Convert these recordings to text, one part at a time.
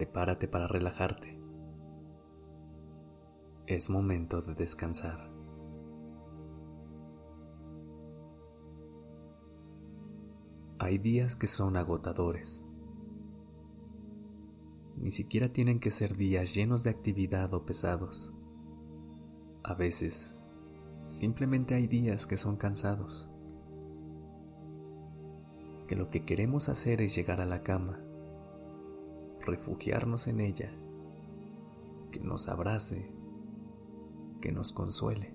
Prepárate para relajarte. Es momento de descansar. Hay días que son agotadores. Ni siquiera tienen que ser días llenos de actividad o pesados. A veces, simplemente hay días que son cansados que lo que queremos hacer es llegar a la cama, refugiarnos en ella, que nos abrace, que nos consuele.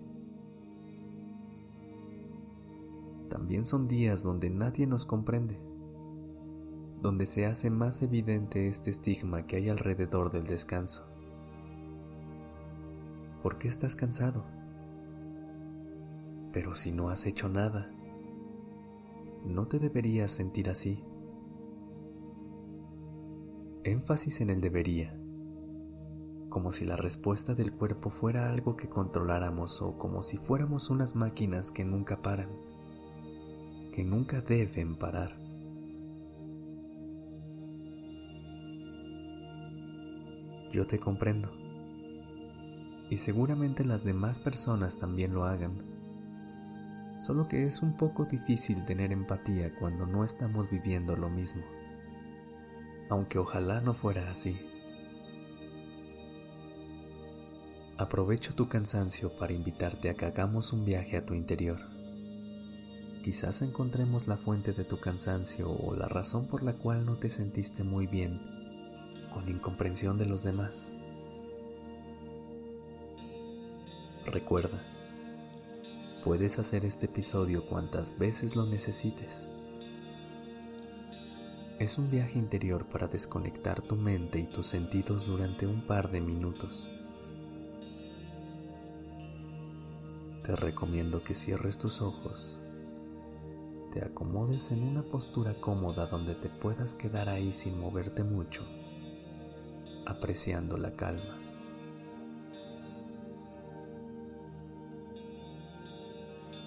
También son días donde nadie nos comprende, donde se hace más evidente este estigma que hay alrededor del descanso. ¿Por qué estás cansado? Pero si no has hecho nada, no te deberías sentir así. Énfasis en el debería, como si la respuesta del cuerpo fuera algo que controláramos o como si fuéramos unas máquinas que nunca paran, que nunca deben parar. Yo te comprendo y seguramente las demás personas también lo hagan solo que es un poco difícil tener empatía cuando no estamos viviendo lo mismo, aunque ojalá no fuera así. Aprovecho tu cansancio para invitarte a que hagamos un viaje a tu interior. Quizás encontremos la fuente de tu cansancio o la razón por la cual no te sentiste muy bien con incomprensión de los demás. Recuerda, Puedes hacer este episodio cuantas veces lo necesites. Es un viaje interior para desconectar tu mente y tus sentidos durante un par de minutos. Te recomiendo que cierres tus ojos, te acomodes en una postura cómoda donde te puedas quedar ahí sin moverte mucho, apreciando la calma.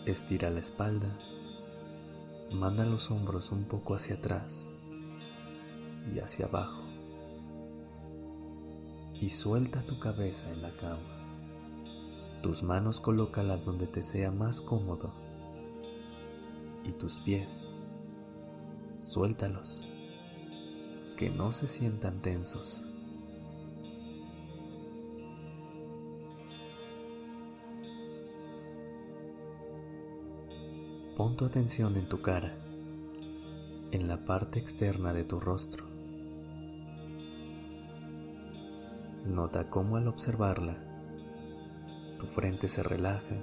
Estira la espalda, manda los hombros un poco hacia atrás hacia abajo y suelta tu cabeza en la cama. Tus manos colócalas donde te sea más cómodo y tus pies, suéltalos, que no se sientan tensos. Pon tu atención en tu cara, en la parte externa de tu rostro. Nota cómo al observarla, tu frente se relaja,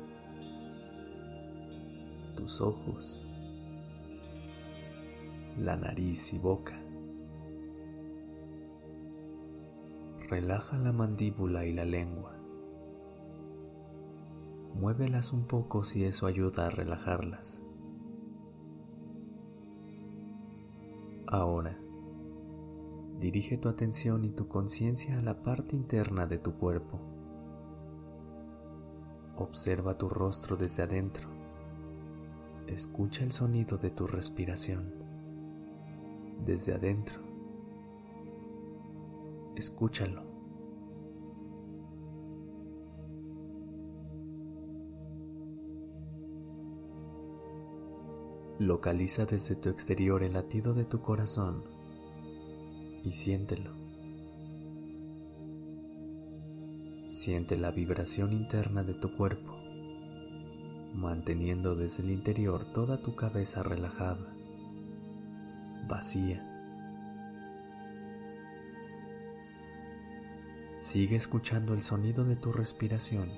tus ojos, la nariz y boca. Relaja la mandíbula y la lengua. Muévelas un poco si eso ayuda a relajarlas. Ahora, dirige tu atención y tu conciencia a la parte interna de tu cuerpo. Observa tu rostro desde adentro. Escucha el sonido de tu respiración. Desde adentro. Escúchalo. Localiza desde tu exterior el latido de tu corazón y siéntelo. Siente la vibración interna de tu cuerpo, manteniendo desde el interior toda tu cabeza relajada, vacía. Sigue escuchando el sonido de tu respiración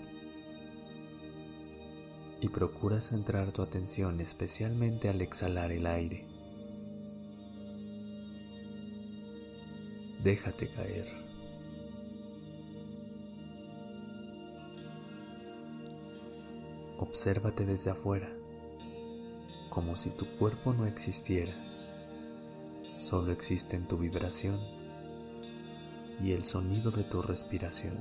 y procura centrar tu atención especialmente al exhalar el aire. déjate caer. Obsérvate desde afuera, como si tu cuerpo no existiera, solo existe en tu vibración y el sonido de tu respiración.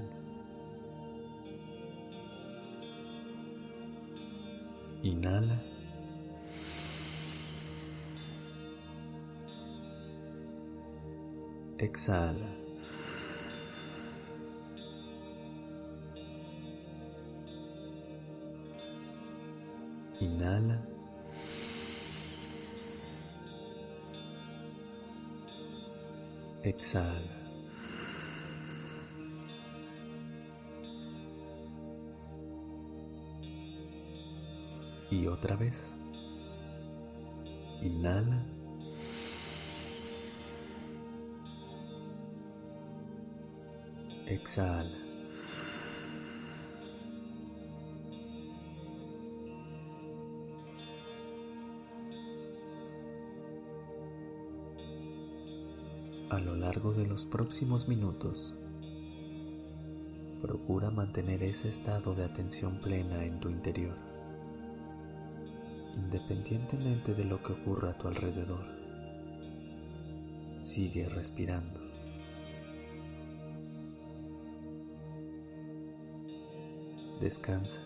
Inhala. Exhala. Inhala. Exhala. Y otra vez. Inhala. Exhala. A lo largo de los próximos minutos, procura mantener ese estado de atención plena en tu interior, independientemente de lo que ocurra a tu alrededor. Sigue respirando. Descansa.